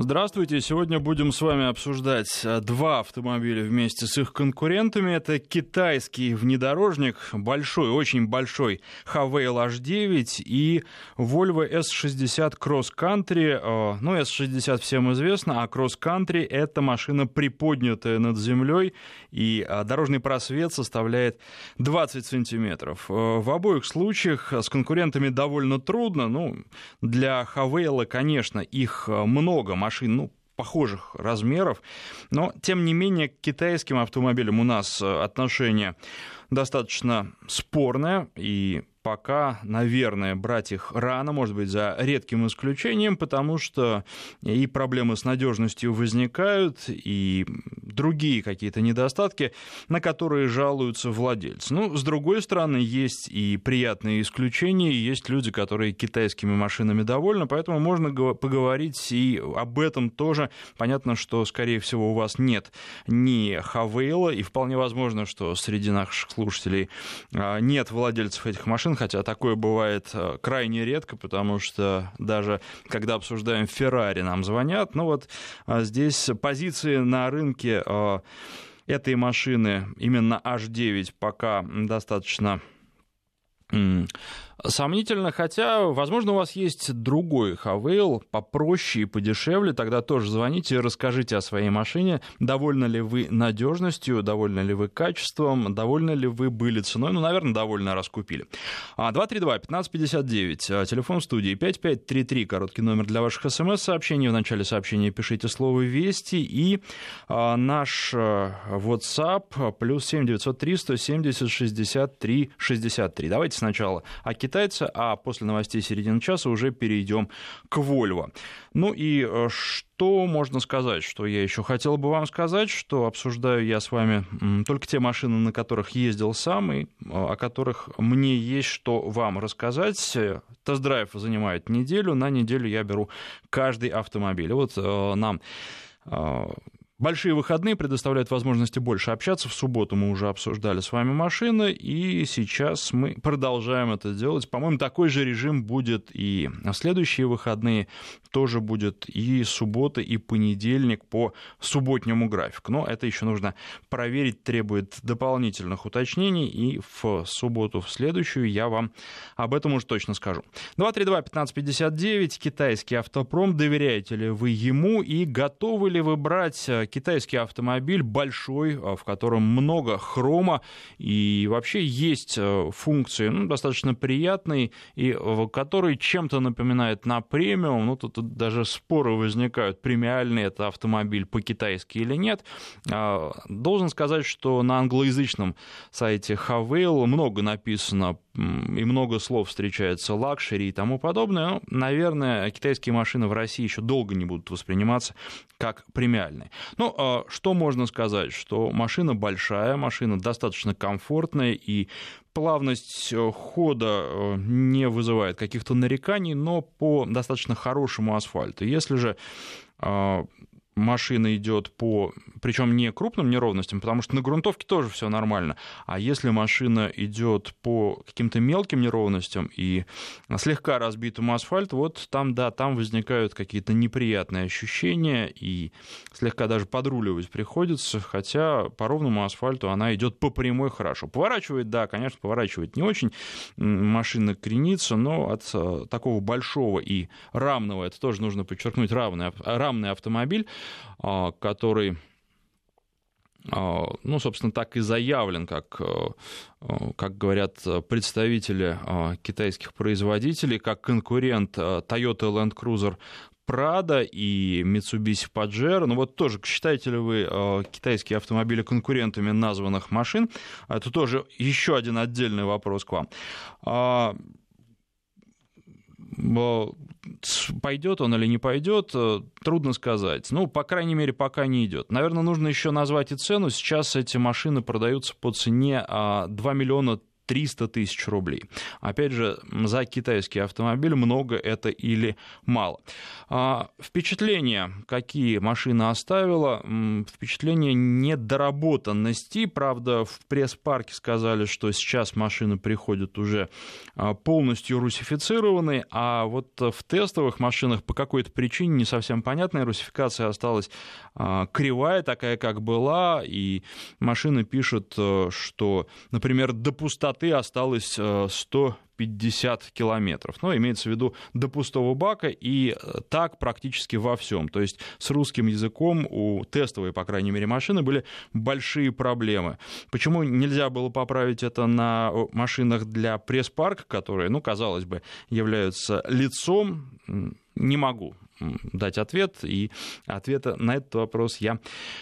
Здравствуйте. Сегодня будем с вами обсуждать э, два автомобиля вместе с их конкурентами. Это китайский внедорожник, большой, очень большой Havail H9 и Volvo S60 Cross Country. Э, ну, S60 всем известно, а Cross Country — это машина, приподнятая над землей, и э, дорожный просвет составляет 20 сантиметров. В обоих случаях с конкурентами довольно трудно. Ну, для Havail, конечно, их много, машин, ну, похожих размеров, но, тем не менее, к китайским автомобилям у нас э, отношение достаточно спорное, и пока, наверное, брать их рано, может быть, за редким исключением, потому что и проблемы с надежностью возникают, и другие какие-то недостатки, на которые жалуются владельцы. Ну, с другой стороны, есть и приятные исключения, есть люди, которые китайскими машинами довольны, поэтому можно поговорить и об этом тоже. Понятно, что, скорее всего, у вас нет ни Хавейла, и вполне возможно, что среди наших слушателей а, нет владельцев этих машин, хотя такое бывает а, крайне редко, потому что даже когда обсуждаем Феррари, нам звонят. Ну вот а, здесь позиции на рынке этой машины, именно H9, пока достаточно Сомнительно, хотя, возможно, у вас есть другой Хавейл, попроще и подешевле, тогда тоже звоните и расскажите о своей машине, довольны ли вы надежностью, довольны ли вы качеством, довольны ли вы были ценой, ну, наверное, довольно раз купили. 232-1559, а, телефон студии 5533, короткий номер для ваших смс-сообщений, в начале сообщения пишите слово «Вести» и а, наш а, WhatsApp плюс 7903 170 63 63. Давайте сначала о китайца, а после новостей середины часа уже перейдем к Volvo. Ну и э, что можно сказать, что я еще хотел бы вам сказать, что обсуждаю я с вами только те машины, на которых ездил сам, и э, о которых мне есть что вам рассказать. Тест-драйв занимает неделю, на неделю я беру каждый автомобиль. Вот э, нам Большие выходные предоставляют возможности больше общаться. В субботу мы уже обсуждали с вами машины, и сейчас мы продолжаем это делать. По-моему, такой же режим будет и в следующие выходные. Тоже будет и суббота, и понедельник по субботнему графику. Но это еще нужно проверить, требует дополнительных уточнений, и в субботу, в следующую, я вам об этом уже точно скажу. 232-1559, китайский автопром. Доверяете ли вы ему и готовы ли вы брать китайский автомобиль большой, а, в котором много хрома, и вообще есть э, функции ну, достаточно приятные, и который чем-то напоминает на премиум, ну тут, тут даже споры возникают, премиальный это автомобиль по-китайски или нет. А, должен сказать, что на англоязычном сайте Haval много написано и много слов встречается, luxury и тому подобное. Ну, наверное, китайские машины в России еще долго не будут восприниматься как премиальные. Ну, а что можно сказать? Что машина большая, машина достаточно комфортная, и плавность э, хода э, не вызывает каких-то нареканий, но по достаточно хорошему асфальту. Если же а, машина идет по, причем не крупным неровностям, потому что на грунтовке тоже все нормально, а если машина идет по каким-то мелким неровностям и слегка разбитому асфальту, вот там, да, там возникают какие-то неприятные ощущения и слегка даже подруливать приходится, хотя по ровному асфальту она идет по прямой хорошо. Поворачивает, да, конечно, поворачивает не очень, машина кренится, но от э, такого большого и рамного, это тоже нужно подчеркнуть, равный, рамный автомобиль, который а, ну, собственно, так и заявлен, как, а, как говорят представители китайских производителей, как конкурент Toyota Land Cruiser Prado и Mitsubishi Pajero. Ну вот тоже, считаете ли вы китайские автомобили конкурентами названных машин? Это тоже еще один отдельный вопрос к вам пойдет он или не пойдет, э, трудно сказать. Ну, по крайней мере, пока не идет. Наверное, нужно еще назвать и цену. Сейчас эти машины продаются по цене 2 а, миллиона 300 тысяч рублей. Опять же, за китайский автомобиль много это или мало. А, впечатления, какие машина оставила, впечатление недоработанности. Правда, в пресс-парке сказали, что сейчас машины приходят уже а, полностью русифицированные, а вот в тестовых машинах по какой-то причине не совсем понятная русификация осталась а, кривая, такая, как была, и машины пишут, э, что, например, до пустоты осталось 100 э, 50 километров. Но имеется в виду до пустого бака, и э, так практически во всем. То есть с русским языком у тестовой, по крайней мере, машины были большие проблемы. Почему нельзя было поправить это на машинах для пресс-парка, которые, ну, казалось бы, являются лицом, не могу дать ответ, и ответа на этот вопрос я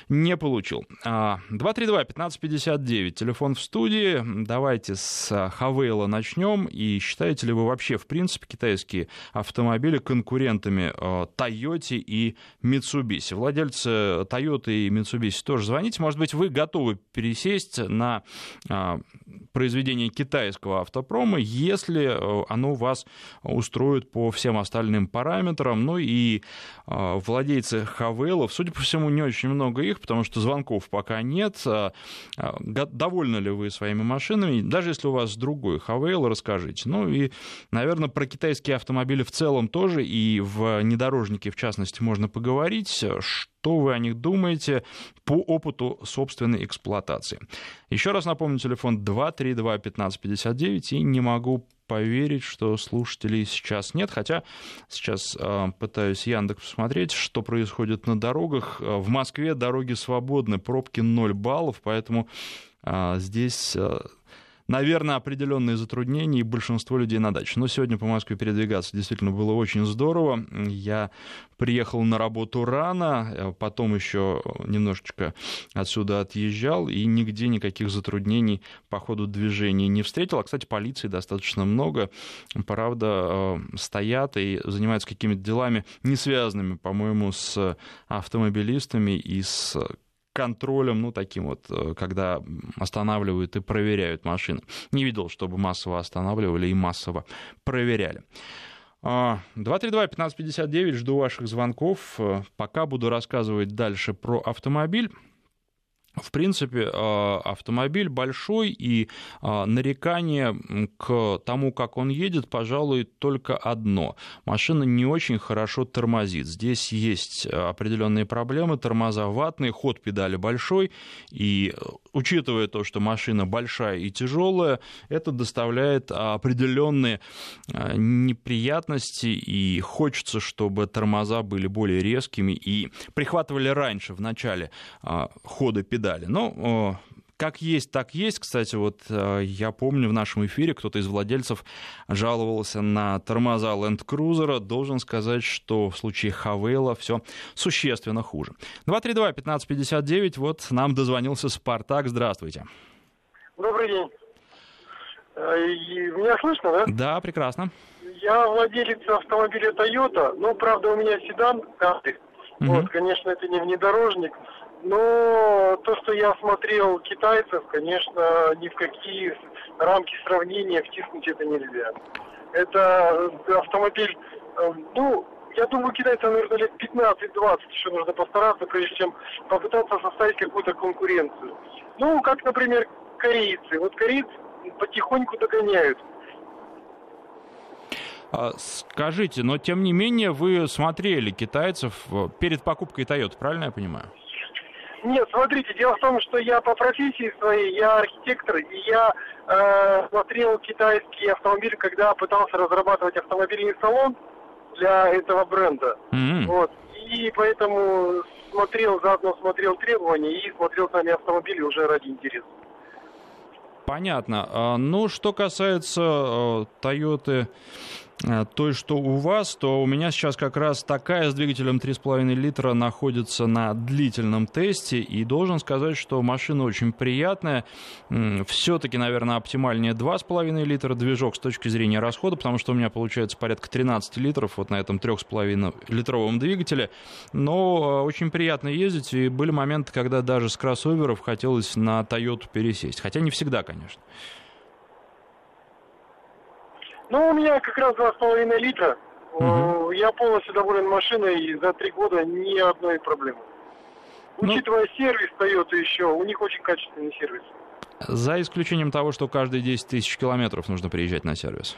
не получил. 232-1559, а, телефон в студии. Давайте с Хавейла начнем. И считаете ли вы вообще, в принципе, китайские автомобили конкурентами Toyota и Mitsubishi? Владельцы Toyota и Mitsubishi тоже звоните. Может быть, вы готовы пересесть на а, произведение китайского автопрома, если оно вас устроит по всем остальным параметрам. Ну и а, владельцы Хавелов, судя по всему, не очень много их, потому что звонков пока нет. А, а, довольны ли вы своими машинами? Даже если у вас другой Хавейл, расскажите. Ну и, наверное, про китайские автомобили в целом тоже, и в внедорожнике, в частности, можно поговорить. Что вы о них думаете по опыту собственной эксплуатации? Еще раз напомню, телефон 232-1559, и не могу поверить, что слушателей сейчас нет, хотя сейчас э, пытаюсь Яндекс посмотреть, что происходит на дорогах. А, в Москве дороги свободны, пробки 0 баллов, поэтому э, здесь наверное, определенные затруднения и большинство людей на даче. Но сегодня по Москве передвигаться действительно было очень здорово. Я приехал на работу рано, э, потом еще немножечко отсюда отъезжал, и нигде никаких затруднений по ходу движения не встретил. А, кстати, полиции достаточно много. Правда, э, стоят и занимаются какими-то делами, не связанными, по-моему, с автомобилистами и с контролем, ну, таким вот, э, когда останавливают и проверяют машины. Не видел, чтобы массово останавливали и массово проверяли. 232-1559, а, жду ваших звонков. Э, пока буду рассказывать дальше про автомобиль. В принципе, а, автомобиль большой, и а, нарекание к тому, как он едет, пожалуй, только одно. Машина не очень хорошо тормозит. Здесь есть определенные проблемы, тормоза ватные, ход педали большой, и учитывая то, что машина большая и тяжелая, это доставляет определенные а, неприятности, и хочется, чтобы тормоза были более резкими и прихватывали раньше, в начале хода педали далее. Ну, как есть, так есть. Кстати, вот э, я помню в нашем эфире кто-то из владельцев жаловался на тормоза Land Cruiser. Должен сказать, что в случае Хавейла все существенно хуже. 232-1559, вот нам дозвонился Спартак. Здравствуйте. Добрый день. Э, меня слышно, да? Да, прекрасно. Я владелец автомобиля Toyota, но, правда, у меня седан каждый. Угу. Вот, конечно, это не внедорожник. Но то, что я смотрел китайцев, конечно, ни в какие рамки сравнения втиснуть это нельзя. Это автомобиль, э, ну, я думаю, китайцам, наверное, лет 15-20 еще нужно постараться, прежде чем попытаться составить какую-то конкуренцию. Ну, как, например, корейцы. Вот корейцы потихоньку догоняют. А, скажите, но тем не менее вы смотрели китайцев э, перед покупкой Toyota, правильно я понимаю? Нет, смотрите, дело в том, что я по профессии своей, я архитектор, и я э, смотрел китайские автомобили, когда пытался разрабатывать автомобильный салон для этого бренда. Mm-hmm. Вот. И поэтому смотрел, заодно смотрел требования и смотрел сами автомобили уже ради интереса. Понятно. А, ну, что касается э, Toyota той, что у вас, то у меня сейчас как раз такая с двигателем 3,5 литра находится на длительном тесте, и должен сказать, что машина очень приятная. Все-таки, наверное, оптимальнее 2,5 литра движок с точки зрения расхода, потому что у меня получается порядка 13 литров вот на этом 3,5 литровом двигателе. Но э, очень приятно ездить, и были моменты, когда даже с кроссоверов хотелось на Toyota пересесть. Хотя не всегда, конечно. Ну, у меня как раз два с половиной литра. Угу. Я полностью доволен машиной, и за три года ни одной проблемы. Ну, Учитывая сервис Toyota еще, у них очень качественный сервис. За исключением того, что каждые 10 тысяч километров нужно приезжать на сервис.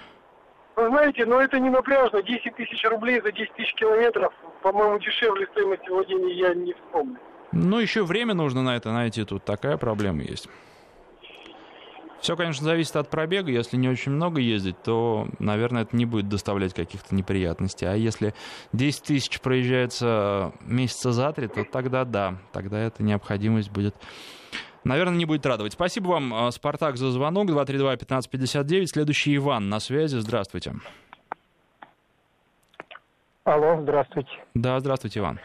Вы знаете, но это не напряжно. 10 тысяч рублей за 10 тысяч километров, по-моему, дешевле стоимости владения я не вспомню. Ну, еще время нужно на это найти. Тут такая проблема есть. Все, конечно, зависит от пробега. Если не очень много ездить, то, наверное, это не будет доставлять каких-то неприятностей. А если 10 тысяч проезжается месяца за три, то тогда да, тогда эта необходимость будет наверное, не будет радовать. Спасибо вам, э, Спартак, за звонок. 232-1559. Следующий Иван на связи. Здравствуйте. Алло, здравствуйте. Да, здравствуйте, Иван.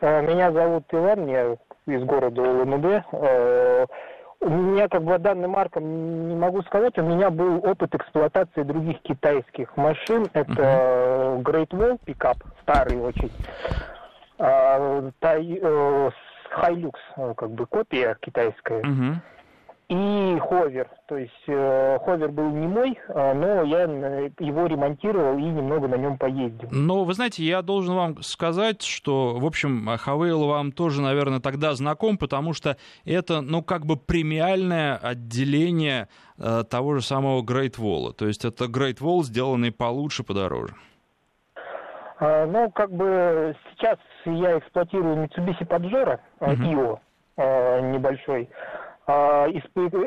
Э, меня зовут Иван, я из города УЛМД. Э, у меня как бы данным маркам не могу сказать, у меня был опыт эксплуатации других китайских машин. Это uh-huh. Great Wall пикап, старый очень. А, Hilux, как бы копия китайская. Uh-huh и ховер. То есть э, ховер был не мой, а, но я его ремонтировал и немного на нем поездил. Но вы знаете, я должен вам сказать, что, в общем, Хавейл вам тоже, наверное, тогда знаком, потому что это, ну, как бы премиальное отделение э, того же самого Great Wall. То есть это Great Wall, сделанный получше, подороже. А, ну, как бы сейчас я эксплуатирую Mitsubishi Pajero uh-huh. IO небольшой. А,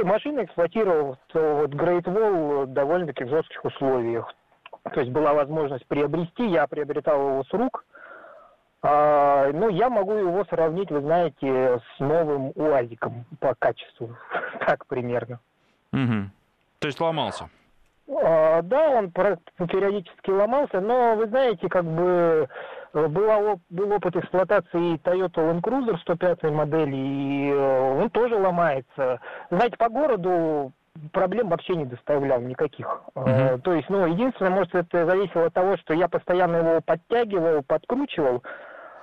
машина эксплуатировалась вот Great Wall довольно-таки в жестких условиях. То есть была возможность приобрести, я приобретал его с рук. А, ну, я могу его сравнить, вы знаете, с новым УАЗиком по качеству. так примерно. Угу. То есть ломался? А, да, он периодически ломался, но вы знаете, как бы Э, была, был опыт эксплуатации Toyota Land Cruiser 105 модели, и э, он тоже ломается. Знаете, по городу проблем вообще не доставлял никаких. Uh-huh. То есть, ну, единственное, может, это зависело от того, что я постоянно его подтягивал, подкручивал.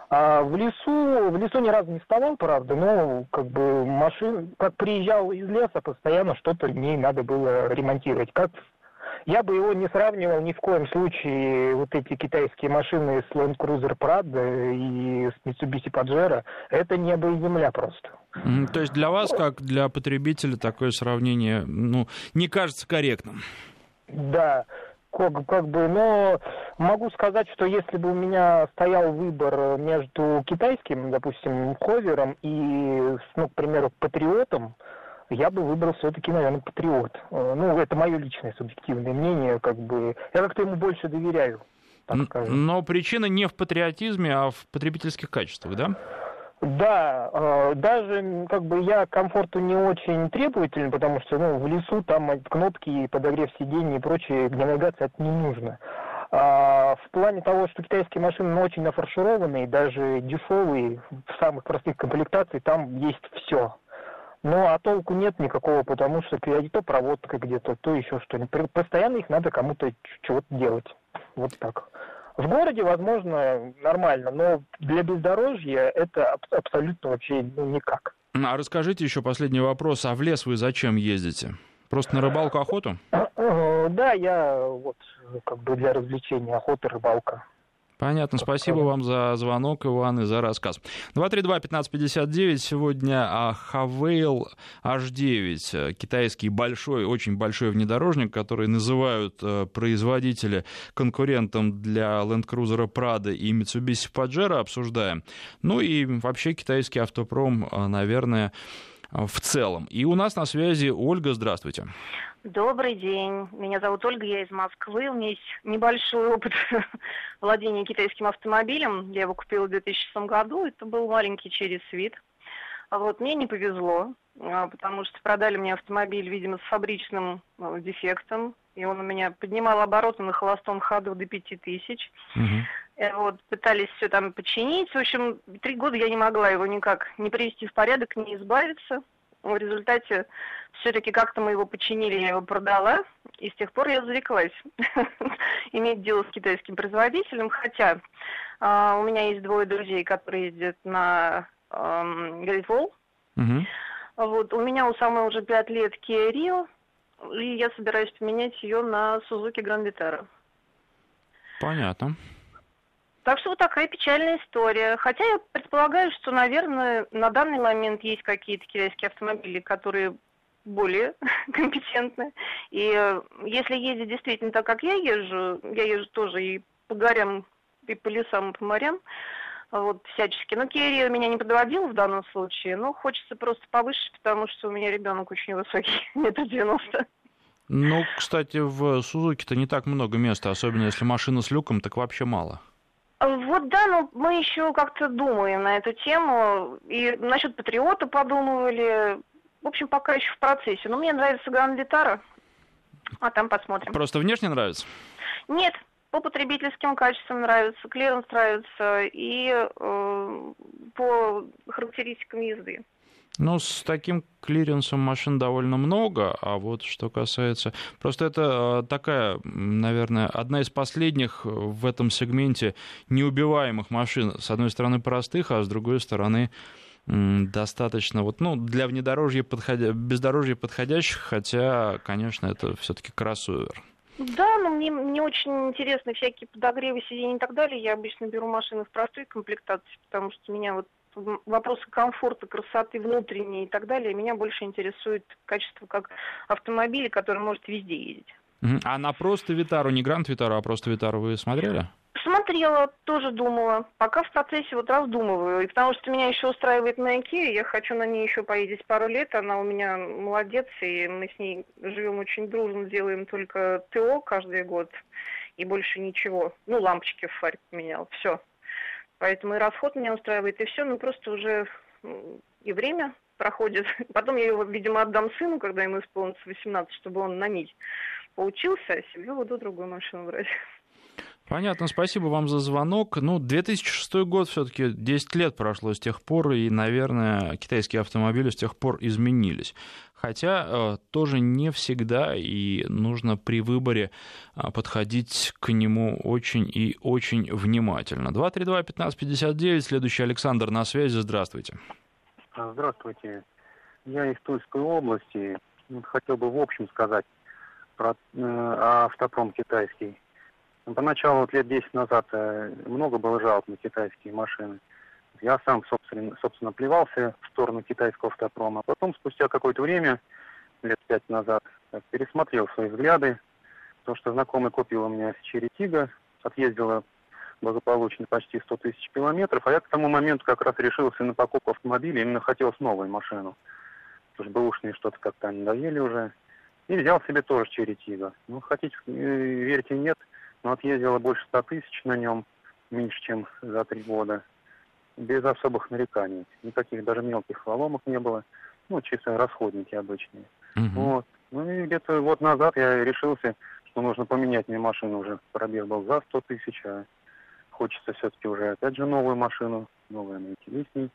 А в лесу, в лесу ни разу не вставал, правда, но как бы машин, как приезжал из леса, постоянно что-то мне надо было ремонтировать. Как я бы его не сравнивал ни в коем случае, вот эти китайские машины с Land Cruiser Prado и с Mitsubishi Pajero, это небо и земля просто. То есть для вас, как для потребителя, такое сравнение ну, не кажется корректным? Да, как, как бы, но могу сказать, что если бы у меня стоял выбор между китайским, допустим, ховером и, ну, к примеру, патриотом, я бы выбрал все-таки, наверное, Патриот. Э, ну, это мое личное субъективное мнение, как бы. Я как-то ему больше доверяю. Но причина не в патриотизме, а в потребительских качествах, да? Да, э, даже как бы я комфорту не очень требователен, потому что ну, в лесу там кнопки, подогрев сидений и прочее, для навигации это не нужно. А в плане того, что китайские машины ну, очень нафаршированные, даже дешевые, в самых простых комплектациях, там есть все. Ну, а толку нет никакого, потому что то проводка где-то, то еще что-нибудь. Постоянно их надо кому-то чего-то делать. Вот так. В городе, возможно, нормально, но для бездорожья это абсолютно вообще ну, никак. А расскажите еще последний вопрос. А в лес вы зачем ездите? Просто на рыбалку, охоту? Да, я вот как бы для развлечения охота, рыбалка. Понятно. Спасибо вам за звонок, Иван, и за рассказ. 232-1559. Сегодня Хавейл H9. Китайский большой, очень большой внедорожник, который называют э, производители конкурентом для Land Cruiser Prado и Mitsubishi Pajero. Обсуждаем. Ну и вообще китайский автопром, э, наверное, в целом. И у нас на связи Ольга. Здравствуйте. Добрый день. Меня зовут Ольга, я из Москвы. У меня есть небольшой опыт владения китайским автомобилем. Я его купила в 2006 году. Это был маленький через вид. Вот, мне не повезло, а, потому что продали мне автомобиль, видимо, с фабричным а, дефектом. И он у меня поднимал обороты на холостом ходу до 5000. Угу. Вот, пытались все там починить. В общем, три года я не могла его никак не привести в порядок, не избавиться. В результате все-таки как-то мы его починили, я его продала, и с тех пор я зареклась иметь дело с китайским производителем, хотя э, у меня есть двое друзей, которые ездят на Great Wall. Вот, у меня у самой уже пять лет Kia Rio, и я собираюсь поменять ее на Suzuki Grand Vitara. Понятно. Так что вот такая печальная история. Хотя я предполагаю, что, наверное, на данный момент есть какие-то китайские автомобили, которые более компетентны. И э, если ездить действительно так, как я езжу, я езжу тоже и по горям, и по лесам, и по морям, вот, всячески. Но Керри меня не подводил в данном случае, но хочется просто повыше, потому что у меня ребенок очень высокий, метр девяносто. Ну, кстати, в Сузуке-то не так много места, особенно если машина с люком, так вообще мало. Вот да, но мы еще как-то думаем на эту тему. И насчет Патриота подумывали. В общем, пока еще в процессе. Но мне нравится Гранд Витара. А там посмотрим. Просто внешне нравится? Нет, по потребительским качествам нравится, клиренс нравится и э, по характеристикам езды. Ну, с таким клиренсом машин довольно много, а вот что касается... Просто это э, такая, наверное, одна из последних в этом сегменте неубиваемых машин. С одной стороны, простых, а с другой стороны, достаточно вот, ну, для внедорожья подходя... бездорожья подходящих, хотя, конечно, это все-таки кроссовер. Да, но мне, мне очень интересны всякие подогревы сидений и так далее. Я обычно беру машины в простой комплектации, потому что меня вот вопросы комфорта, красоты внутренней и так далее, меня больше интересует качество как автомобиля, который может везде ездить. А на просто Витару, не Гранд Витару, а просто Витару вы смотрели? Смотрела, тоже думала. Пока в процессе вот раздумываю. И потому что меня еще устраивает на Kia, я хочу на ней еще поездить пару лет. Она у меня молодец, и мы с ней живем очень дружно, делаем только ТО каждый год. И больше ничего. Ну, лампочки в фаре поменял. Все. Поэтому и расход меня устраивает, и все, ну просто уже и время проходит. Потом я его, видимо, отдам сыну, когда ему исполнится 18, чтобы он на ней поучился, а себе буду другую машину брать. Понятно, спасибо вам за звонок. Ну, 2006 год все-таки 10 лет прошло с тех пор, и, наверное, китайские автомобили с тех пор изменились. Хотя э, тоже не всегда, и нужно при выборе э, подходить к нему очень и очень внимательно. 232-1559, следующий Александр на связи, здравствуйте. А, здравствуйте. Я из Тульской области. Хотел бы в общем сказать про э, автопром китайский. Поначалу, вот лет 10 назад, э, много было жалоб на китайские машины. Я сам, собственно, собственно, плевался в сторону китайского автопрома. Потом, спустя какое-то время, лет пять назад, пересмотрел свои взгляды. То, что знакомый купил у меня Черетига, отъездила благополучно почти 100 тысяч километров, а я к тому моменту как раз решился на покупку автомобиля, именно хотелось новую машину. Потому что бэушные что-то как-то надоели уже. И взял себе тоже Черетига. Ну, хотите, э, верьте, нет, но отъездила больше 100 тысяч на нем, меньше, чем за три года без особых нареканий. Никаких даже мелких ломок не было. Ну, чисто расходники обычные. Uh-huh. Вот. Ну и где-то год назад я решился, что нужно поменять мне машину уже. Пробег был за 100 тысяч, а хочется все-таки уже опять же новую машину, новая интересней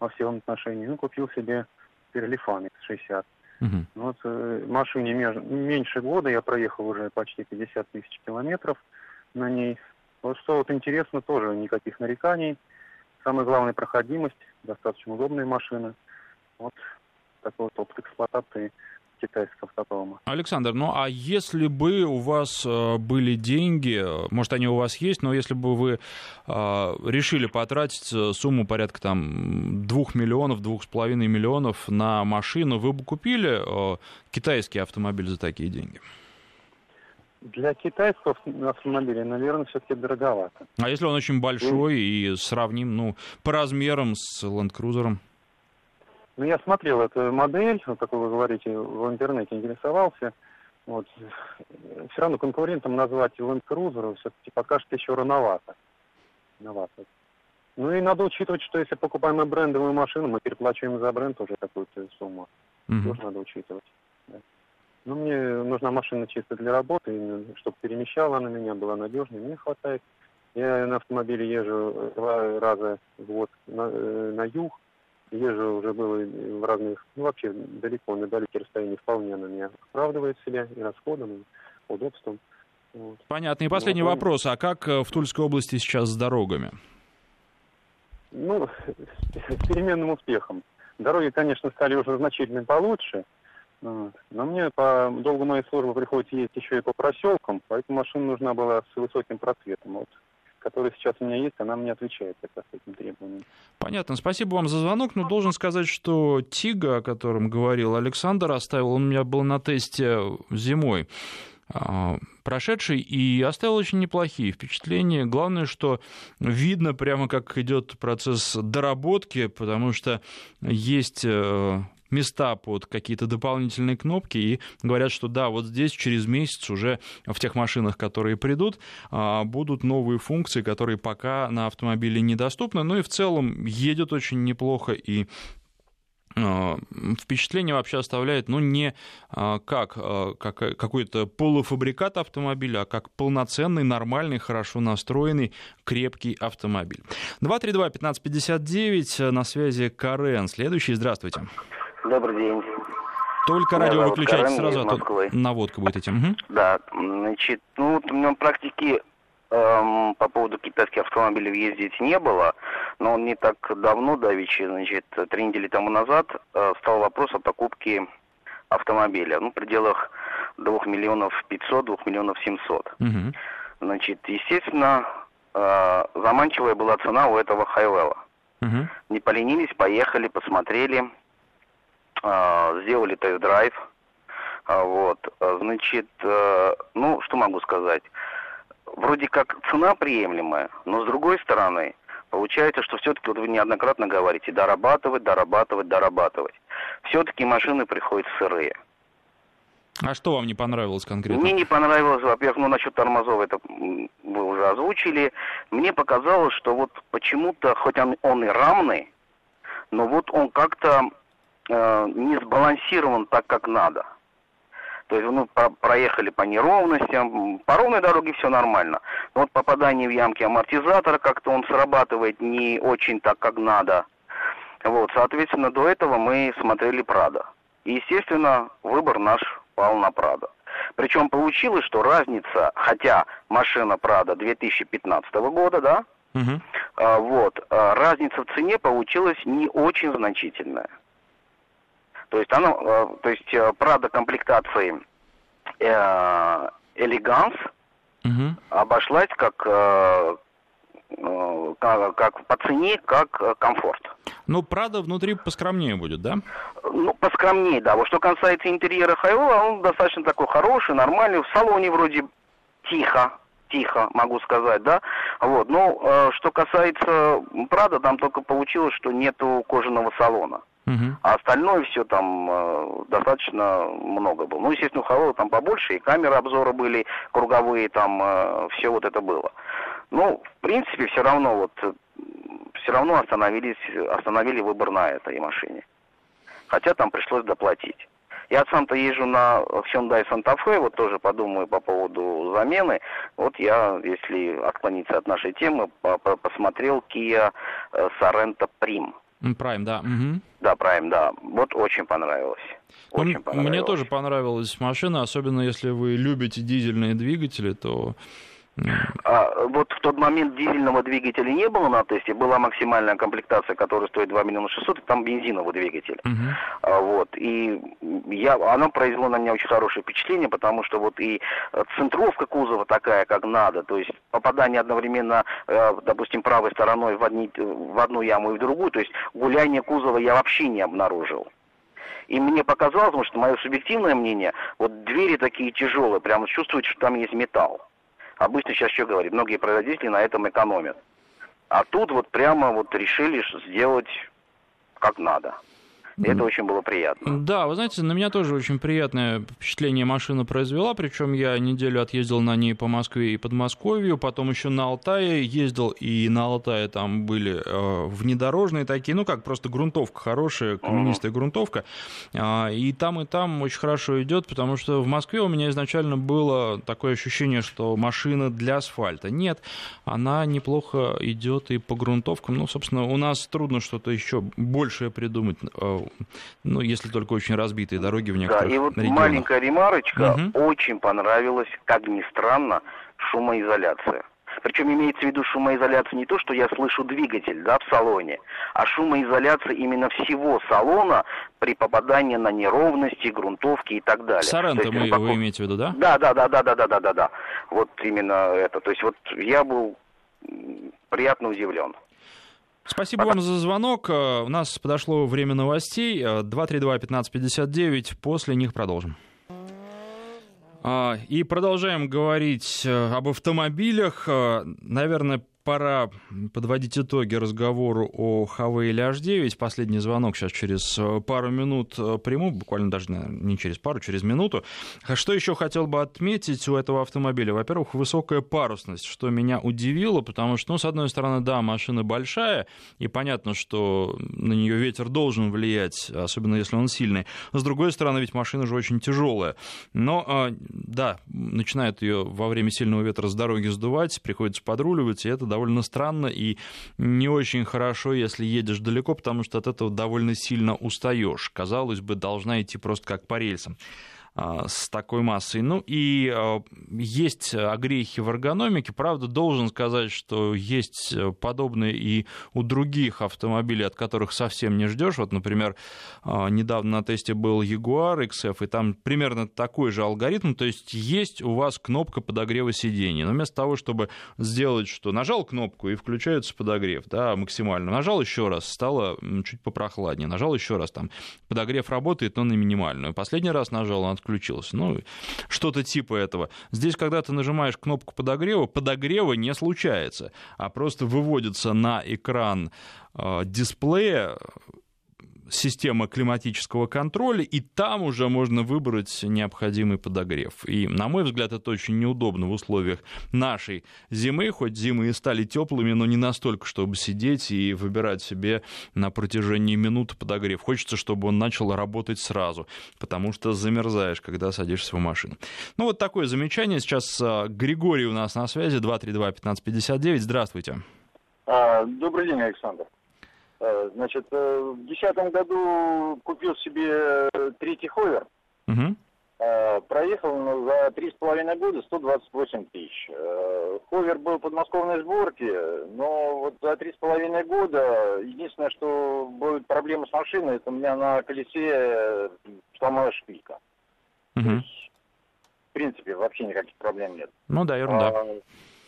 во всем отношении. Ну, купил себе Перлифан X60. Uh-huh. Вот э, машине меж, меньше года я проехал уже почти 50 тысяч километров на ней. Вот что вот интересно, тоже никаких нареканий. Самая главная проходимость, достаточно удобная машина. Вот такой вот опыт эксплуатации китайского автопрома. Александр, ну а если бы у вас э, были деньги, может они у вас есть, но если бы вы э, решили потратить э, сумму порядка там двух миллионов, двух с половиной миллионов на машину, вы бы купили китайский автомобиль за такие деньги? Для китайского автомобиля, наверное, все-таки дороговато. А если он очень большой и сравним, ну, по размерам с Land Cruiser? Ну, я смотрел эту модель, вот, как вы говорите, в интернете интересовался. Вот. Все равно конкурентом назвать Land Cruiser все-таки пока что еще рановато. рановато. Ну и надо учитывать, что если покупаем мы брендовую машину, мы переплачиваем за бренд уже какую-то сумму. Mm-hmm. Тоже надо учитывать. Да. Ну, мне нужна машина чисто для работы, чтобы перемещала она меня, была надежной, мне хватает. Я на автомобиле езжу два раза в год на, э, на юг, езжу уже было в разных, ну вообще далеко, на далекие расстояния, вполне она меня оправдывает себя и расходом, и удобством. Вот. Понятно. И последний вот. вопрос. А как э, в Тульской области сейчас с дорогами? Ну, с переменным успехом. Дороги, конечно, стали уже значительно получше, Но мне по долгу моей службы приходится ездить еще и по проселкам, поэтому машина нужна была с высоким просветом. Вот которая сейчас у меня есть, она мне отвечает как раз этим требованиям. Понятно. Спасибо вам за звонок. Но должен сказать, что Тига, о котором говорил Александр, оставил, он у меня был на тесте зимой а, прошедший и оставил очень неплохие впечатления. Главное, что видно прямо, как идет процесс доработки, потому что есть э, места под какие-то дополнительные кнопки и говорят, что да, вот здесь через месяц уже в тех машинах, которые придут, а, будут новые функции, которые пока на автомобиле недоступны. Ну и в целом едет очень неплохо и а, впечатление вообще оставляет, ну, не а, как, как какой-то полуфабрикат автомобиля, а как полноценный, нормальный, хорошо настроенный, крепкий автомобиль. 232-1559, на связи Карен. Следующий, здравствуйте. Добрый день. Только Меня радио выключайте Карен, сразу, а то наводка будет этим. Угу. Да, значит, ну, вот у меня практики эм, по поводу китайских автомобилей ездить не было, но не так давно, давичи, значит, три недели тому назад э, стал вопрос о покупке автомобиля, ну, в пределах 2 миллионов 500, 2 миллионов 700. Угу. Значит, естественно, э, заманчивая была цена у этого Хайвелла. Угу. Не поленились, поехали, посмотрели, сделали тест-драйв. А, вот, а, значит, э, ну, что могу сказать? Вроде как цена приемлемая, но с другой стороны, получается, что все-таки, вот вы неоднократно говорите, дорабатывать, дорабатывать, дорабатывать. Все-таки машины приходят сырые. А что вам не понравилось конкретно? Мне не понравилось, во-первых, ну, насчет тормозов, это вы уже озвучили. Мне показалось, что вот почему-то, хоть он, он и рамный, но вот он как-то э, не сбалансирован так, как надо. То есть, ну, по, проехали по неровностям, по ровной дороге все нормально. Но вот попадание в ямки амортизатора, как-то он срабатывает не очень так, как надо. Вот, соответственно, до этого мы смотрели Прада. И, естественно, выбор наш пал на Прада. Причем получилось, что разница, хотя машина Прада 2015 года, да, угу. а, вот, а, разница в цене получилась не очень значительная. То есть оно, э, то есть э, Прада комплектации э, элеганс угу. обошлась как как, как по цене, как комфорт. Ну, Прада внутри поскромнее будет, да? Ну, поскромнее, да. Вот что касается интерьера Хайола, он достаточно такой хороший, нормальный. В салоне вроде тихо, тихо, могу сказать, да. Вот. Но э, что касается Прада, там только получилось, что нету кожаного салона. Угу. А остальное все там э, достаточно много было. Ну, естественно, у Хавела там побольше, и камеры обзора были круговые, там э, все вот это было. Ну, в принципе, все равно вот э, все равно остановились, остановили выбор на этой машине. Хотя там пришлось доплатить. Я сам-то езжу на Hyundai Santa Fe, вот тоже подумаю по поводу замены. Вот я, если отклониться от нашей темы, посмотрел Kia э, Sorento Prim. Prime, да. Угу. Да, Prime, да. Вот очень понравилось. Ну, очень понравилось. Мне тоже понравилась машина, особенно если вы любите дизельные двигатели, то а, вот в тот момент дизельного двигателя не было на тесте, была максимальная комплектация, которая стоит 2 миллиона 600, и там бензиновый двигатель. Uh-huh. А, вот, и я, оно произвело на меня очень хорошее впечатление, потому что вот и центровка кузова такая, как надо, то есть попадание одновременно, э, допустим, правой стороной в, одни, в одну яму и в другую, то есть гуляние кузова я вообще не обнаружил. И мне показалось, потому что мое субъективное мнение, вот двери такие тяжелые, прямо чувствуется, что там есть металл. Обычно сейчас что говорит, многие производители на этом экономят. А тут вот прямо вот решили сделать как надо. И это очень было приятно. Да, вы знаете, на меня тоже очень приятное впечатление машина произвела, причем я неделю отъездил на ней по Москве и Подмосковью, потом еще на Алтае ездил, и на Алтае там были э, внедорожные такие, ну как, просто грунтовка хорошая, каменистая uh-huh. грунтовка, э, и там, и там очень хорошо идет, потому что в Москве у меня изначально было такое ощущение, что машина для асфальта. Нет, она неплохо идет и по грунтовкам, ну, собственно, у нас трудно что-то еще большее придумать э, ну, если только очень разбитые дороги в некоторых Да, и вот регионах. маленькая ремарочка, угу. очень понравилась, как ни странно, шумоизоляция. Причем имеется в виду шумоизоляция не то, что я слышу двигатель да, в салоне, а шумоизоляция именно всего салона при попадании на неровности, грунтовки и так далее. Соренто мы, глубоко... вы имеете в виду, да? Да, да, да, да, да, да, да, да, да. Вот именно это. То есть вот я был приятно удивлен. Спасибо вам за звонок. Э, у нас подошло время новостей. 232-1559. Э, После них продолжим. А, и продолжаем говорить э, об автомобилях. Наверное, пора подводить итоги разговору о Хавейле H9. Последний звонок сейчас через э, пару минут э, приму, буквально даже не через пару, через минуту. А что еще хотел бы отметить у этого автомобиля? Во-первых, высокая парусность, что меня удивило, потому что, ну, с одной стороны, да, машина большая, и понятно, что на нее ветер должен влиять, особенно если он сильный. С другой стороны, ведь машина же очень тяжелая. Но, э, да, начинает ее во время сильного ветра с дороги сдувать, приходится подруливать, и это довольно странно и не очень хорошо, если едешь далеко, потому что от этого довольно сильно устаешь. Казалось бы, должна идти просто как по рельсам. А, с такой массой. Ну и а, есть огрехи в эргономике. Правда, должен сказать, что есть подобные и у других автомобилей, от которых совсем не ждешь. Вот, например, а, недавно на тесте был Jaguar XF, и там примерно такой же алгоритм. То есть есть у вас кнопка подогрева сидений. Но вместо того, чтобы сделать, что нажал кнопку и включается подогрев, да, максимально. Нажал еще раз, стало чуть попрохладнее. Нажал еще раз, там подогрев работает, но на минимальную. Последний раз нажал, он отключился. Ну, что-то типа этого. Здесь, когда ты нажимаешь кнопку подогрева, подогрева не случается, а просто выводится на экран э, дисплея система климатического контроля, и там уже можно выбрать необходимый подогрев. И, на мой взгляд, это очень неудобно в условиях нашей зимы, хоть зимы и стали теплыми, но не настолько, чтобы сидеть и выбирать себе на протяжении минуты подогрев. Хочется, чтобы он начал работать сразу, потому что замерзаешь, когда садишься в машину. Ну, вот такое замечание. Сейчас а, Григорий у нас на связи, 232-1559. Здравствуйте. А, добрый день, Александр. Э, значит, э, в 2010 году купил себе э, третий ховер. Угу. Проехал ну, за три с половиной года 128 тысяч. Ховер был подмосковной сборки, но вот за три с половиной года единственное, что будет проблема с машиной, это у меня на колесе сломалась шпилька. Угу. Есть, в принципе, вообще никаких проблем нет. Ну да, ерунда. А,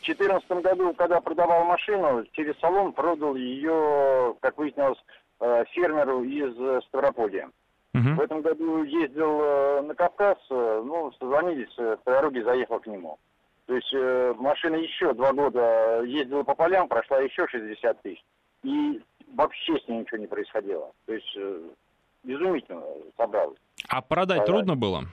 2014 году, когда продавал машину, через салон продал ее, как выяснилось, э, фермеру из э, Ставрополья. Угу. В этом году ездил э, на Кавказ, ну, созвонились, по дороге заехал к нему. То есть машина еще два года ездила по полям, прошла еще 60 тысяч. И вообще с ней ничего не происходило. То есть изумительно собралось. А продать а, трудно было?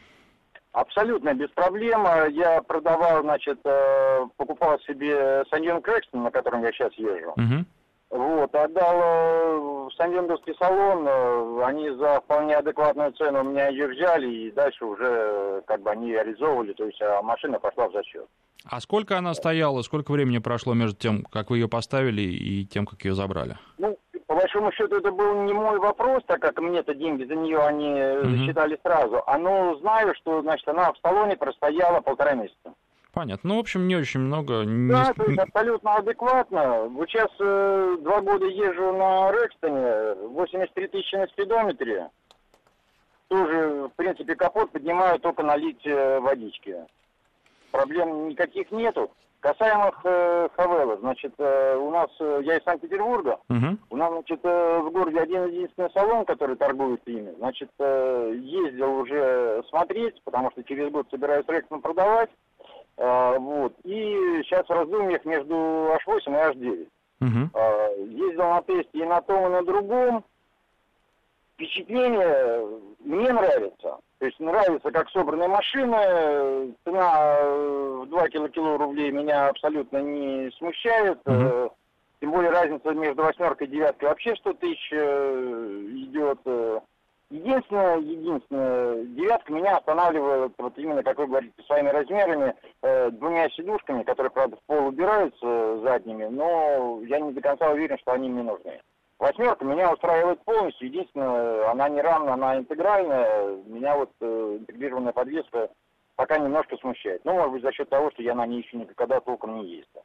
Абсолютно без проблем. Я продавал, значит, э, покупал себе Саньон Крэкстон, на котором я сейчас езжу. Угу. Вот, отдал э, в Саньондовский салон, э, они за вполне адекватную цену у меня ее взяли, и дальше уже как бы они реализовывали, то есть а машина пошла в зачет. А сколько она стояла, сколько времени прошло между тем, как вы ее поставили, и тем, как ее забрали? Ну, по большому счету, это был не мой вопрос, так как мне-то деньги за нее они mm-hmm. засчитали сразу. А ну, знаю, что, значит, она в салоне простояла полтора месяца. Понятно. Ну, в общем, не очень много. Да, не... то есть абсолютно адекватно. Вот сейчас э, два года езжу на Рекстоне, 83 тысячи на спидометре. Тоже, в принципе, капот поднимаю только налить э, водички. Проблем никаких нету. Касаемо э, Хавела, значит, э, у нас, э, я из Санкт-Петербурга, uh-huh. у нас, значит, э, в городе один единственный салон, который торгует ими, значит, э, ездил уже смотреть, потому что через год собираюсь Рексом продавать, э, вот, и сейчас в раздумьях между H8 и H9. Uh-huh. Э, ездил на тесте и на том, и на другом, впечатление мне нравится. То есть нравится, как собранная машина. Цена в 2 кило рублей меня абсолютно не смущает. Mm-hmm. Тем более разница между восьмеркой и девяткой вообще 100 тысяч э, идет. Единственное, единственное, девятка меня останавливает, вот именно, как вы говорите, своими размерами, э, двумя сидушками, которые, правда, в пол убираются задними, но я не до конца уверен, что они мне нужны. Восьмерка меня устраивает полностью. Единственное, она не рамная, она интегральная. Меня вот э, интегрированная подвеска пока немножко смущает. Ну, может быть, за счет того, что я на ней еще никогда толком не ездил.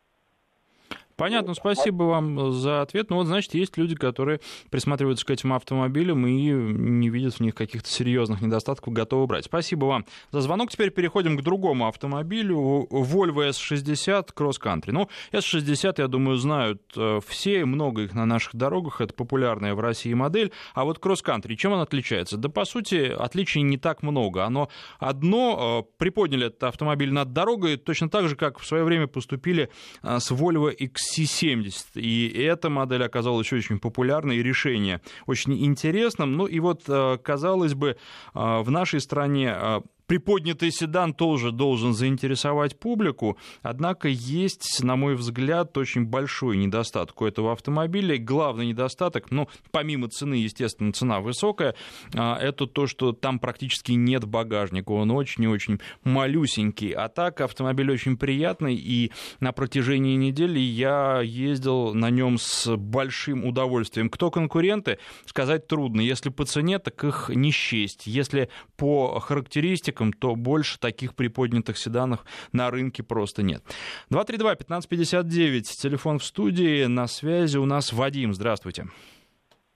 Понятно, спасибо вам за ответ. Ну вот, значит, есть люди, которые присматриваются к этим автомобилям и не видят в них каких-то серьезных недостатков, готовы брать. Спасибо вам за звонок. Теперь переходим к другому автомобилю. Volvo S60 Cross Country. Ну, S60, я думаю, знают э, все, много их на наших дорогах. Это популярная в России модель. А вот Cross Country, чем он отличается? Да, по сути, отличий не так много. Оно одно, э, приподняли этот автомобиль над дорогой, точно так же, как в свое время поступили э, с Volvo X XC70. И эта модель оказалась очень популярной, и решение очень интересным. Ну и вот, э, казалось бы, э, в нашей стране э, приподнятый седан тоже должен заинтересовать публику, однако есть, на мой взгляд, очень большой недостаток у этого автомобиля. Главный недостаток, ну, помимо цены, естественно, цена высокая, а, это то, что там практически нет багажника, он очень-очень малюсенький. А так автомобиль очень приятный, и на протяжении недели я ездил на нем с большим удовольствием. Кто конкуренты, сказать трудно. Если по цене, так их не счесть. Если по характеристикам, характеристикам, то больше таких приподнятых седанов на рынке просто нет. 232-1559, телефон в студии, на связи у нас Вадим, здравствуйте.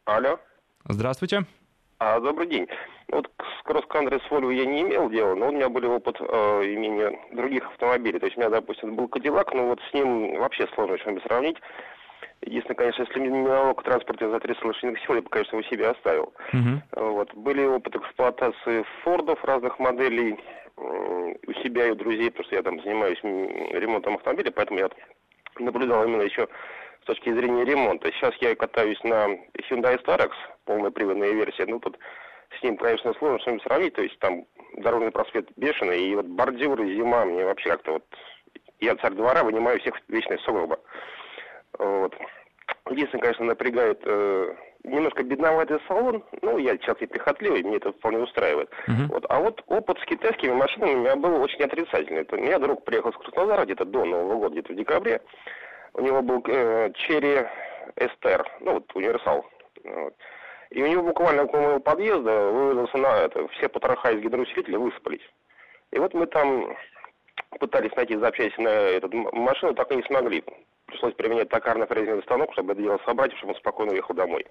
Алло. Здравствуйте. А, добрый день. Вот с кросс-кантри с Volvo я не имел дела, но у меня были опыт э, имения других автомобилей. То есть у меня, допустим, был Кадиллак, но вот с ним вообще сложно что-нибудь сравнить. Единственное, конечно, если минималок транспорте за 300 лошадиных сил, я бы, конечно, его себе оставил. Uh-huh. Вот. Были опыты эксплуатации Фордов разных моделей у себя и у друзей, потому что я там занимаюсь ремонтом автомобиля, поэтому я наблюдал именно еще с точки зрения ремонта. Сейчас я катаюсь на Hyundai Starex, полная приводная версия. Ну, тут с ним, конечно, сложно что-нибудь сравнить. То есть там дорожный просвет бешеный, и вот бордюры, зима, мне вообще как-то вот... Я царь двора вынимаю всех вечные сугробы. Вот. Единственное, конечно, напрягает э, немножко бедноватый салон. Ну, я часто и прихотливый, мне это вполне устраивает. Uh-huh. Вот. А вот опыт с китайскими машинами у меня был очень отрицательный. Это, у меня друг приехал с Краснодара где-то до Нового года, где-то в декабре. У него был э, Cherry STR, ну вот универсал. Вот. И у него буквально около моего подъезда вывалился на это, все потроха из гидроусилителя высыпались. И вот мы там пытались найти запчасти на эту машину, так и не смогли пришлось применять токарно-фрезерный станок, чтобы это дело собрать, чтобы он спокойно уехал домой.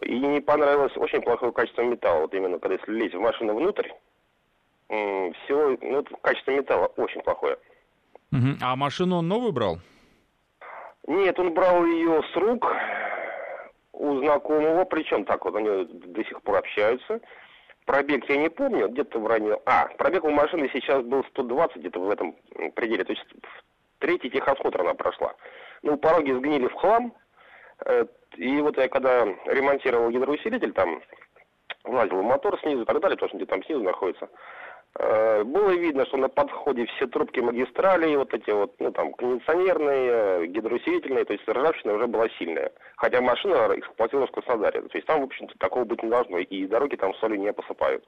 И не понравилось очень плохое качество металла. Вот именно, когда если лезть в машину внутрь, все, ну, качество металла очень плохое. Угу. А машину он новую брал? Нет, он брал ее с рук у знакомого, причем так вот они до сих пор общаются. Пробег я не помню, где-то в районе... А, пробег у машины сейчас был 120, где-то в этом пределе. То есть Третий техосмотр она прошла. Ну, пороги сгнили в хлам. Э, и вот я когда ремонтировал гидроусилитель, там влазил мотор снизу и так далее, потому что где там снизу находится. Э, было видно, что на подходе все трубки магистрали, вот эти вот, ну там, кондиционерные, гидроусилительные, то есть ржавчина уже была сильная. Хотя машина эксплуатировалась в Краснодаре. То есть там, в общем-то, такого быть не должно. И дороги там соли не посыпают.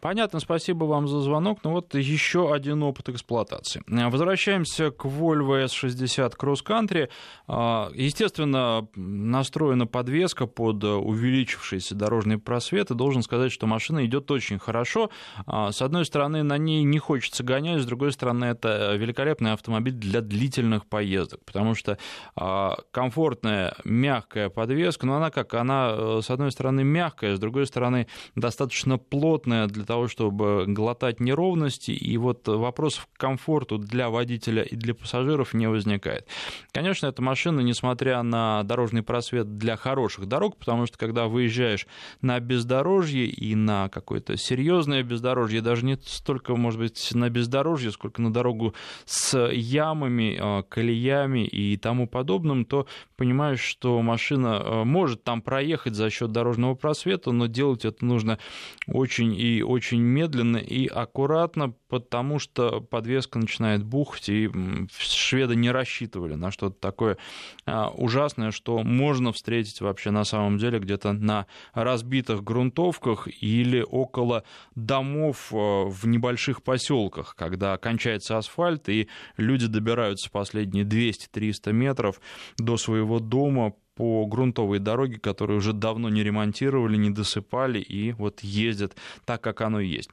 Понятно, спасибо вам за звонок. Ну вот еще один опыт эксплуатации. Возвращаемся к Volvo S60 Cross Country. А, естественно, настроена подвеска под увеличившийся дорожный просвет, и должен сказать, что машина идет очень хорошо. А, с одной стороны, на ней не хочется гонять, с другой стороны, это великолепный автомобиль для длительных поездок, потому что а, комфортная, мягкая подвеска, но она как, она э, с одной стороны мягкая, с другой стороны достаточно плотная для того, чтобы глотать неровности, и вот вопросов к комфорту для водителя и для пассажиров не возникает. Конечно, эта машина, несмотря на дорожный просвет для хороших дорог, потому что когда выезжаешь на бездорожье и на какое-то серьезное бездорожье, даже не столько, может быть, на бездорожье, сколько на дорогу с ямами, а, колеями и тому подобным, то понимаешь, что машина а, может там проехать за счет дорожного просвета, но делать это нужно очень и очень медленно и аккуратно, потому что подвеска начинает бухать, и шведы не рассчитывали на что-то такое а, ужасное, что можно встретить вообще на самом деле где-то на разбитых грунтовках или около домов а, в небольших поселках, когда кончается асфальт, и люди добираются последние 200-300 метров до своего дома по грунтовой дороге, которую уже давно не ремонтировали, не досыпали и вот ездят так, как оно есть.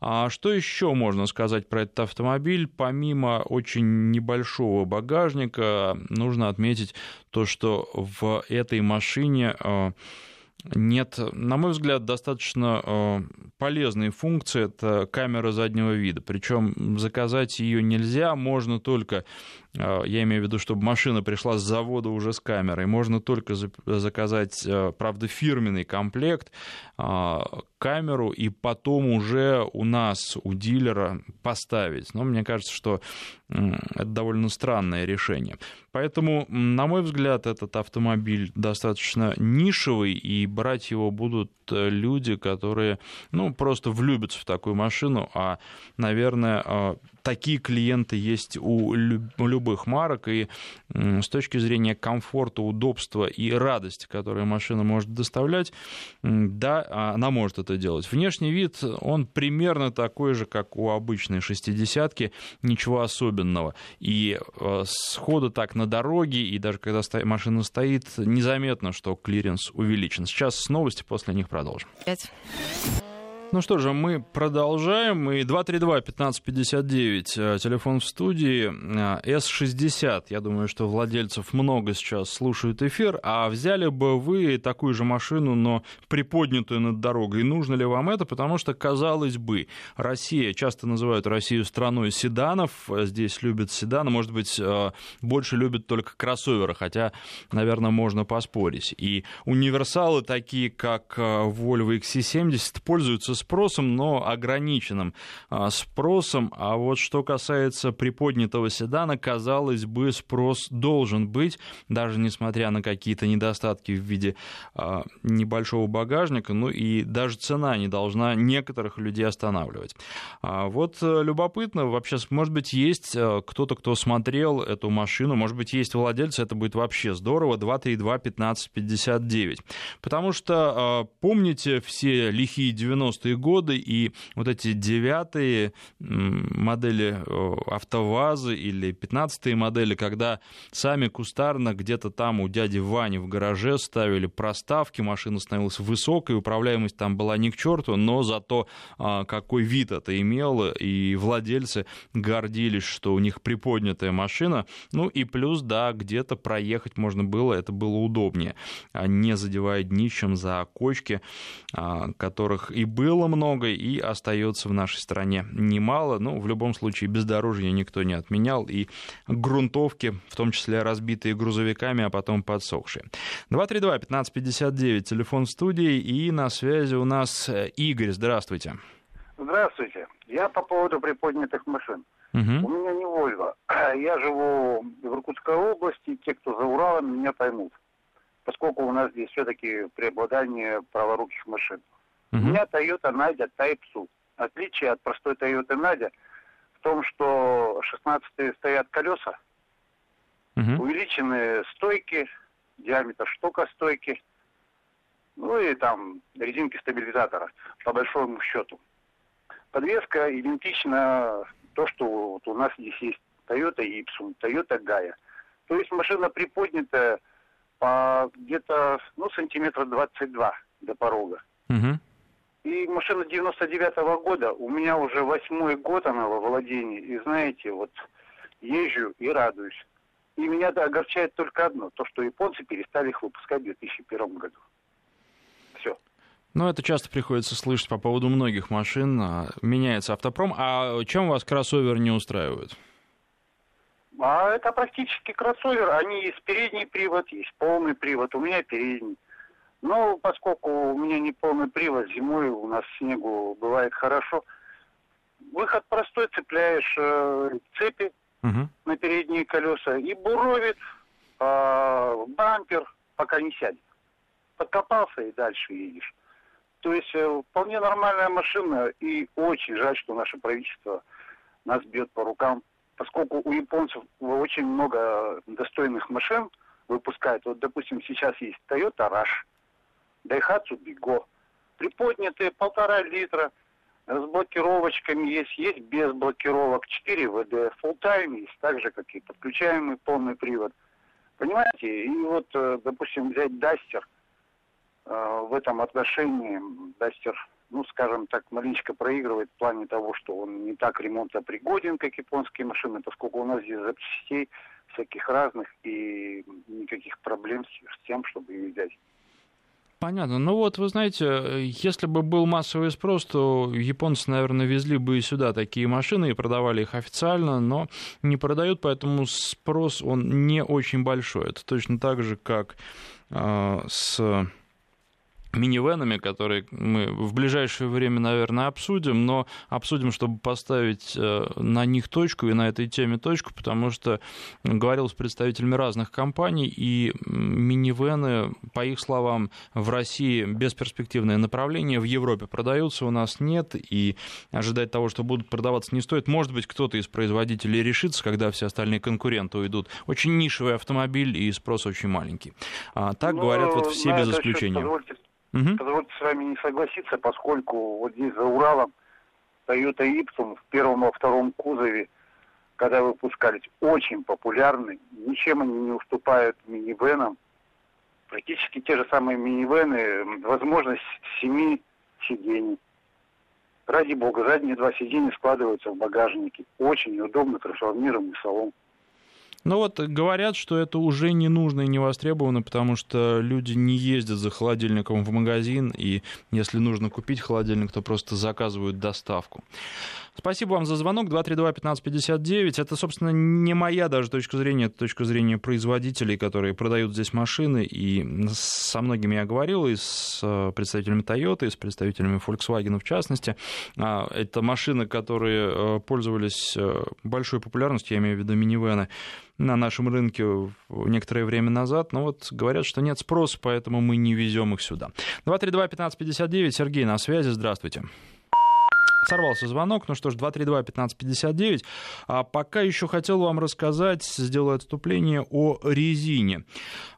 А что еще можно сказать про этот автомобиль? Помимо очень небольшого багажника, нужно отметить то, что в этой машине э, нет, на мой взгляд, достаточно э, полезной функции. Это камера заднего вида. Причем заказать ее нельзя, можно только Э, я имею в виду, чтобы машина пришла с завода уже с камерой. Можно только заказать, э, правда, фирменный комплект, э, камеру, и потом уже у нас, у дилера поставить. Но мне кажется, что это довольно странное решение. Поэтому, на мой взгляд, этот автомобиль достаточно нишевый, и брать его будут люди, которые, ну, просто влюбятся в такую машину, а, наверное, такие клиенты есть у любых марок, и с точки зрения комфорта, удобства и радости, которую машина может доставлять, да, она может это делать. Внешний вид, он примерно такой же, как у обычной шестидесятки, ничего особенного. И э, сходу так на дороге, и даже когда машина стоит, незаметно, что клиренс увеличен. Сейчас новости, после них продолжим. Ну что же, мы продолжаем. И 232-1559, э, телефон в студии, S60. Э, Я думаю, что владельцев много сейчас слушают эфир. А взяли бы вы такую же машину, но приподнятую над дорогой? И нужно ли вам это? Потому что, казалось бы, Россия, часто называют Россию страной седанов. Здесь любят седаны. Может быть, э, больше любят только кроссоверы, хотя, наверное, можно поспорить. И универсалы, такие как Volvo XC70, пользуются спросом, но ограниченным а, спросом. А вот что касается приподнятого седана, казалось бы, спрос должен быть, даже несмотря на какие-то недостатки в виде а, небольшого багажника, ну и даже цена не должна некоторых людей останавливать. А вот э, любопытно, вообще, может быть, есть э, кто-то, кто смотрел эту машину, может быть, есть владельцы, это будет вообще здорово, 232-1559. Потому что, помните, все лихие 90-е 90-е годы, и вот эти девятые модели АвтоВАЗы или пятнадцатые модели, когда сами кустарно где-то там у дяди Вани в гараже ставили проставки, машина становилась высокой, управляемость там была не к черту, но зато а, какой вид это имело, и владельцы гордились, что у них приподнятая машина, ну и плюс, да, где-то проехать можно было, это было удобнее, а не задевая днищем за кочки, а, которых и было было много и остается в нашей стране немало. Ну, в любом случае, бездорожье никто не отменял. И грунтовки, в том числе разбитые грузовиками, а потом подсохшие. 232-1559, телефон студии. И на связи у нас э, Игорь. Здравствуйте. Здравствуйте. Я по поводу приподнятых машин. Угу. У меня не Вольво. Я живу в Иркутской области. Те, кто за Уралом, меня поймут. Поскольку у нас здесь все-таки преобладание праворуких машин. У меня Toyota Nadя Type SU. Отличие от простой Toyota Nadя в том, что 16 стоят колеса, угу. увеличенные стойки, диаметр штука стойки, ну и там резинки стабилизатора, по большому счету. Подвеска идентична то, что вот у нас здесь есть Toyota Ipsum, Toyota Gaia. То есть машина приподнятая по где-то, ну, сантиметра 22 до порога. Угу. И машина 99-го года, у меня уже восьмой год она во владении. И знаете, вот езжу и радуюсь. И меня да, огорчает только одно, то, что японцы перестали их выпускать в 2001 году. Все. Ну, это часто приходится слышать по поводу многих машин. А, меняется автопром. А чем вас кроссовер не устраивает? А это практически кроссовер. Они есть передний привод, есть полный привод. У меня передний. Но поскольку у меня не полный привод, зимой у нас снегу бывает хорошо, выход простой, цепляешь э, цепи угу. на передние колеса и буровит э, бампер, пока не сядет. Подкопался и дальше едешь. То есть э, вполне нормальная машина, и очень жаль, что наше правительство нас бьет по рукам, поскольку у японцев очень много достойных машин выпускают. Вот, допустим, сейчас есть Toyota Rush, Дайхатсу Биго. Приподнятые полтора литра с блокировочками есть, есть без блокировок, 4 ВД, time есть, так же, как и подключаемый полный привод. Понимаете? И вот, э, допустим, взять Дастер, э, в этом отношении Дастер, ну, скажем так, маленько проигрывает в плане того, что он не так ремонтопригоден, как японские машины, поскольку у нас здесь запчастей всяких разных и никаких проблем с тем, чтобы ее взять. Понятно. Ну вот, вы знаете, если бы был массовый спрос, то японцы, наверное, везли бы и сюда такие машины и продавали их официально, но не продают, поэтому спрос, он не очень большой. Это точно так же, как э, с минивенами, которые мы в ближайшее время, наверное, обсудим, но обсудим, чтобы поставить э, на них точку и на этой теме точку, потому что говорил с представителями разных компаний, и минивены, по их словам, в России бесперспективное направление, в Европе продаются, у нас нет, и ожидать того, что будут продаваться, не стоит. Может быть, кто-то из производителей решится, когда все остальные конкуренты уйдут. Очень нишевый автомобиль, и спрос очень маленький. А так но, говорят вот все без исключения. Позвольте Угу. Позвольте с вами не согласиться, поскольку вот здесь за Уралом Toyota Ipsum в первом и втором кузове, когда выпускались, очень популярны. Ничем они не уступают минивенам. Практически те же самые минивены, возможность семи сидений. Ради бога, задние два сиденья складываются в багажнике. Очень удобно, трансформируемый салон. Ну вот говорят, что это уже не нужно и не востребовано, потому что люди не ездят за холодильником в магазин, и если нужно купить холодильник, то просто заказывают доставку. Спасибо вам за звонок. 232-1559. Это, собственно, не моя даже точка зрения, это точка зрения производителей, которые продают здесь машины. И со многими я говорил, и с э, представителями Toyota, и с представителями Volkswagen в частности. А, это машины, которые э, пользовались э, большой популярностью, я имею в виду минивены, на нашем рынке некоторое время назад, но вот говорят, что нет спроса, поэтому мы не везем их сюда. 232-1559, Сергей на связи, здравствуйте. Сорвался звонок. Ну что ж, 232-1559. А пока еще хотел вам рассказать, сделаю отступление о резине.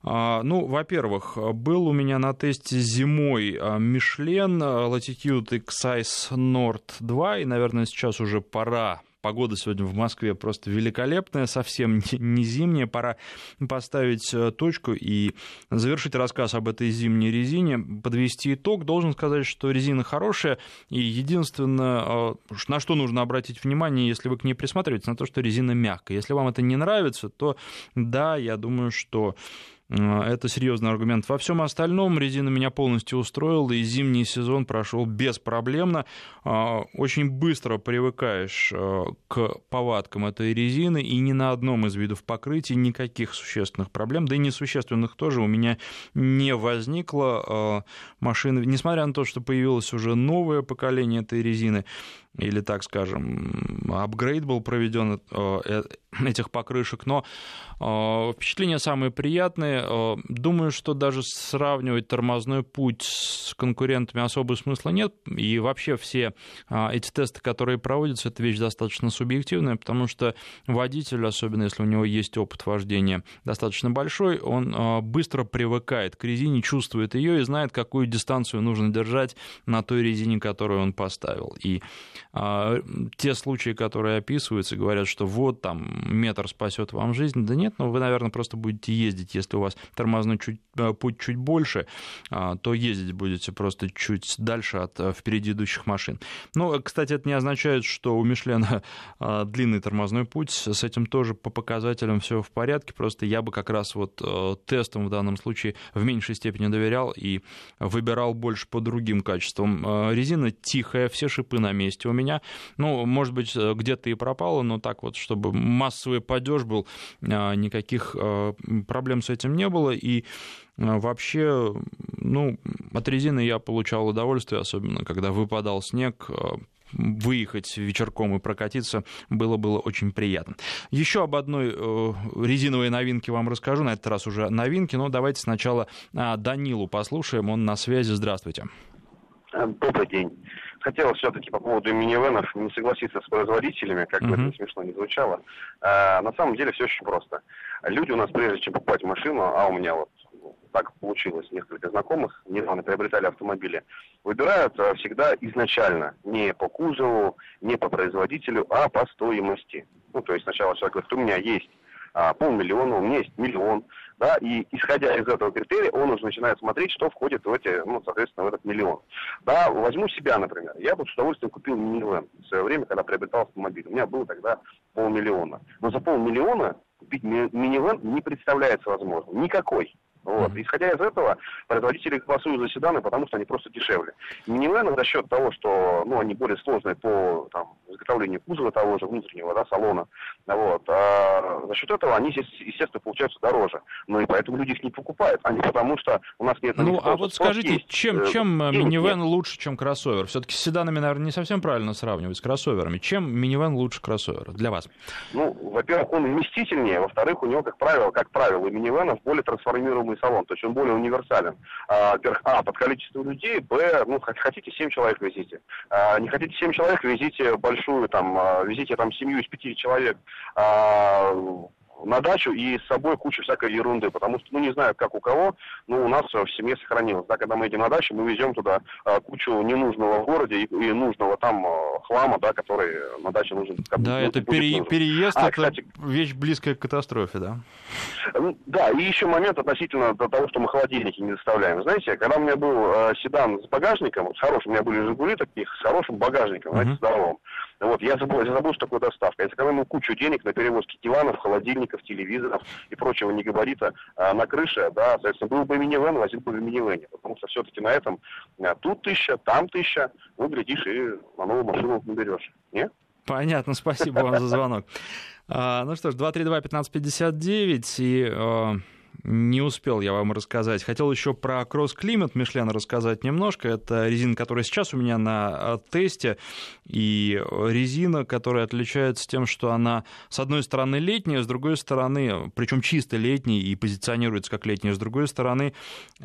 А, ну, во-первых, был у меня на тесте зимой а, Мишлен Latitude X-Size Nord 2, и, наверное, сейчас уже пора Погода сегодня в Москве просто великолепная, совсем не зимняя. Пора поставить э, точку и завершить рассказ об этой зимней резине, подвести итог. Должен сказать, что резина хорошая, и единственное, э, на что нужно обратить внимание, если вы к ней присматриваетесь, на то, что резина мягкая. Если вам это не нравится, то да, я думаю, что это серьезный аргумент. Во всем остальном резина меня полностью устроила, и зимний сезон прошел беспроблемно. Э, очень быстро привыкаешь э, к повадкам этой резины, и ни на одном из видов покрытия никаких существенных проблем, да и несущественных тоже у меня не возникло. Машины, несмотря на то, что появилось уже новое поколение этой резины, или, так скажем, апгрейд был проведен э, э, этих покрышек, но э, впечатления самые приятные. Думаю, что даже сравнивать тормозной путь с конкурентами особого смысла нет, и вообще все эти тесты, которые проводятся, это вещь достаточно субъективная, потому что водитель, особенно если у него есть опыт вождения достаточно большой, он быстро привыкает к резине, чувствует ее и знает, какую дистанцию нужно держать на той резине, которую он поставил. И а, те случаи, которые описываются, говорят, что вот там метр спасет вам жизнь. Да нет, но ну, вы, наверное, просто будете ездить. Если у вас тормозной чуть, э, путь чуть больше, а, то ездить будете просто чуть дальше от э, впереди идущих машин. Ну, кстати, это не означает, что у Мишлена а, длинный тормозной путь. С этим тоже по показателям все в порядке. Просто я бы как раз вот э, тестом в данном случае в меньшей степени доверял и выбирал больше по другим качествам. Резина тихая, все шипы на месте у меня. Ну, может быть, э, где-то и пропало, но так вот, чтобы массовый падеж был, а, никаких а, проблем с этим не было. И а, вообще, ну, от резины я получал удовольствие, особенно когда выпадал снег, выехать вечерком и прокатиться было было очень приятно. Еще об одной э, резиновой новинке вам расскажу, на этот раз уже новинки, но давайте сначала Данилу послушаем, он на связи, здравствуйте. Добрый день хотелось все-таки по поводу минивенов не согласиться с производителями, как бы это смешно не звучало. А, на самом деле все очень просто. Люди у нас, прежде чем покупать машину, а у меня вот так получилось, несколько знакомых недавно приобретали автомобили, выбирают а, всегда изначально не по кузову, не по производителю, а по стоимости. Ну, то есть сначала человек говорит, у меня есть а, полмиллиона, у меня есть миллион, да, и исходя из этого критерия, он уже начинает смотреть, что входит в эти, ну, соответственно, в этот миллион. Да, возьму себя, например. Я бы с удовольствием купил минивэн в свое время, когда приобретал автомобиль. У меня было тогда полмиллиона. Но за полмиллиона купить минивэн не представляется возможным. Никакой. Вот. Mm-hmm. Исходя из этого, производители голосуют за седаны, потому что они просто дешевле. Минивены за счет того, что ну, они более сложные по там, изготовлению кузова того же внутреннего да, салона, вот, а за счет этого они, естественно, получаются дороже. Но и поэтому люди их не покупают, а не потому что у нас нет... Ну, а вот скажите, есть, чем, э, чем минивэн нет. лучше, чем кроссовер? Все-таки с седанами, наверное, не совсем правильно сравнивать с кроссоверами. Чем минивэн лучше кроссовера для вас? Ну, во-первых, он вместительнее, во-вторых, у него, как правило, как правило, у минивэнов более трансформируемый полный салон, то есть он более универсален. А, а, под количество людей, б, ну, хотите 7 человек везите. А, не хотите 7 человек, везите большую, там, а, везите там семью из 5 человек. А, на дачу и с собой кучу всякой ерунды, потому что, ну, не знаю, как у кого, но у нас в семье сохранилось. Да, когда мы едем на дачу, мы везем туда а, кучу ненужного в городе и, и нужного там а, хлама, да, который на даче нужен. Да, это пере, нужен. переезд, а, это кстати, вещь близкая к катастрофе, да? Да, и еще момент относительно того, что мы холодильники не доставляем. Знаете, когда у меня был э, седан с багажником, с хорошим, у меня были «Жигули» таких, с хорошим багажником, uh-huh. знаете, здоровым, вот, я забыл, я забыл, что такое доставка. Я сэкономил кучу денег на перевозки диванов, холодильников, телевизоров и прочего негабарита а, на крыше, да, соответственно, был бы минивэн, возил бы в минивэне, потому что все-таки на этом а, тут тысяча, там тысяча, ну, глядишь, и на новую машину наберешь, не? Понятно, спасибо вам за звонок. А, ну что ж, 232-1559, и а, не успел я вам рассказать. Хотел еще про кросс-климат Мишлен рассказать немножко. Это резина, которая сейчас у меня на а, тесте, и резина, которая отличается тем, что она, с одной стороны, летняя, с другой стороны, причем чисто летняя и позиционируется как летняя, с другой стороны,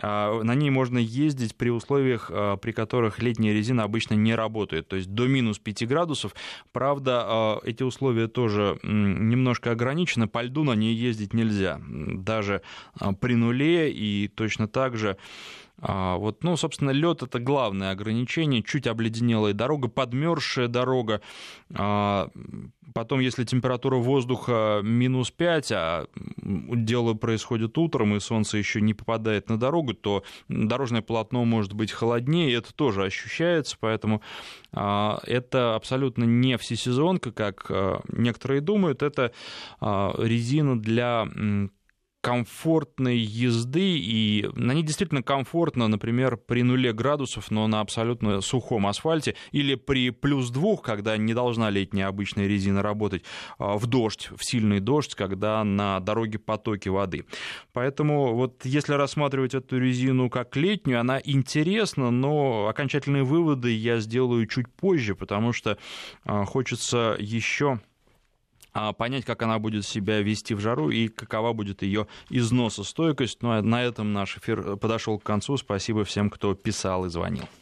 а, на ней можно ездить при условиях, а, при которых летняя резина обычно не работает, то есть до минус 5 градусов. Правда, эти условия тоже немножко ограничены, по льду на ней ездить нельзя. Даже при нуле, и точно так же а, вот, ну, собственно, лед это главное ограничение. Чуть обледенелая дорога, подмерзшая дорога. А, потом, если температура воздуха минус 5, а дело происходит утром, и солнце еще не попадает на дорогу, то дорожное полотно может быть холоднее, и это тоже ощущается, поэтому это абсолютно не всесезонка, как некоторые думают, это резина для комфортной езды, и на ней действительно комфортно, например, при нуле градусов, но на абсолютно сухом асфальте, или при плюс двух, когда не должна летняя обычная резина работать, а, в дождь, в сильный дождь, когда на дороге потоки воды. Поэтому вот если рассматривать эту резину как летнюю, она интересна, но окончательные выводы я сделаю чуть позже, потому что а, хочется еще понять, как она будет себя вести в жару и какова будет ее износостойкость. Ну а на этом наш эфир подошел к концу. Спасибо всем, кто писал и звонил.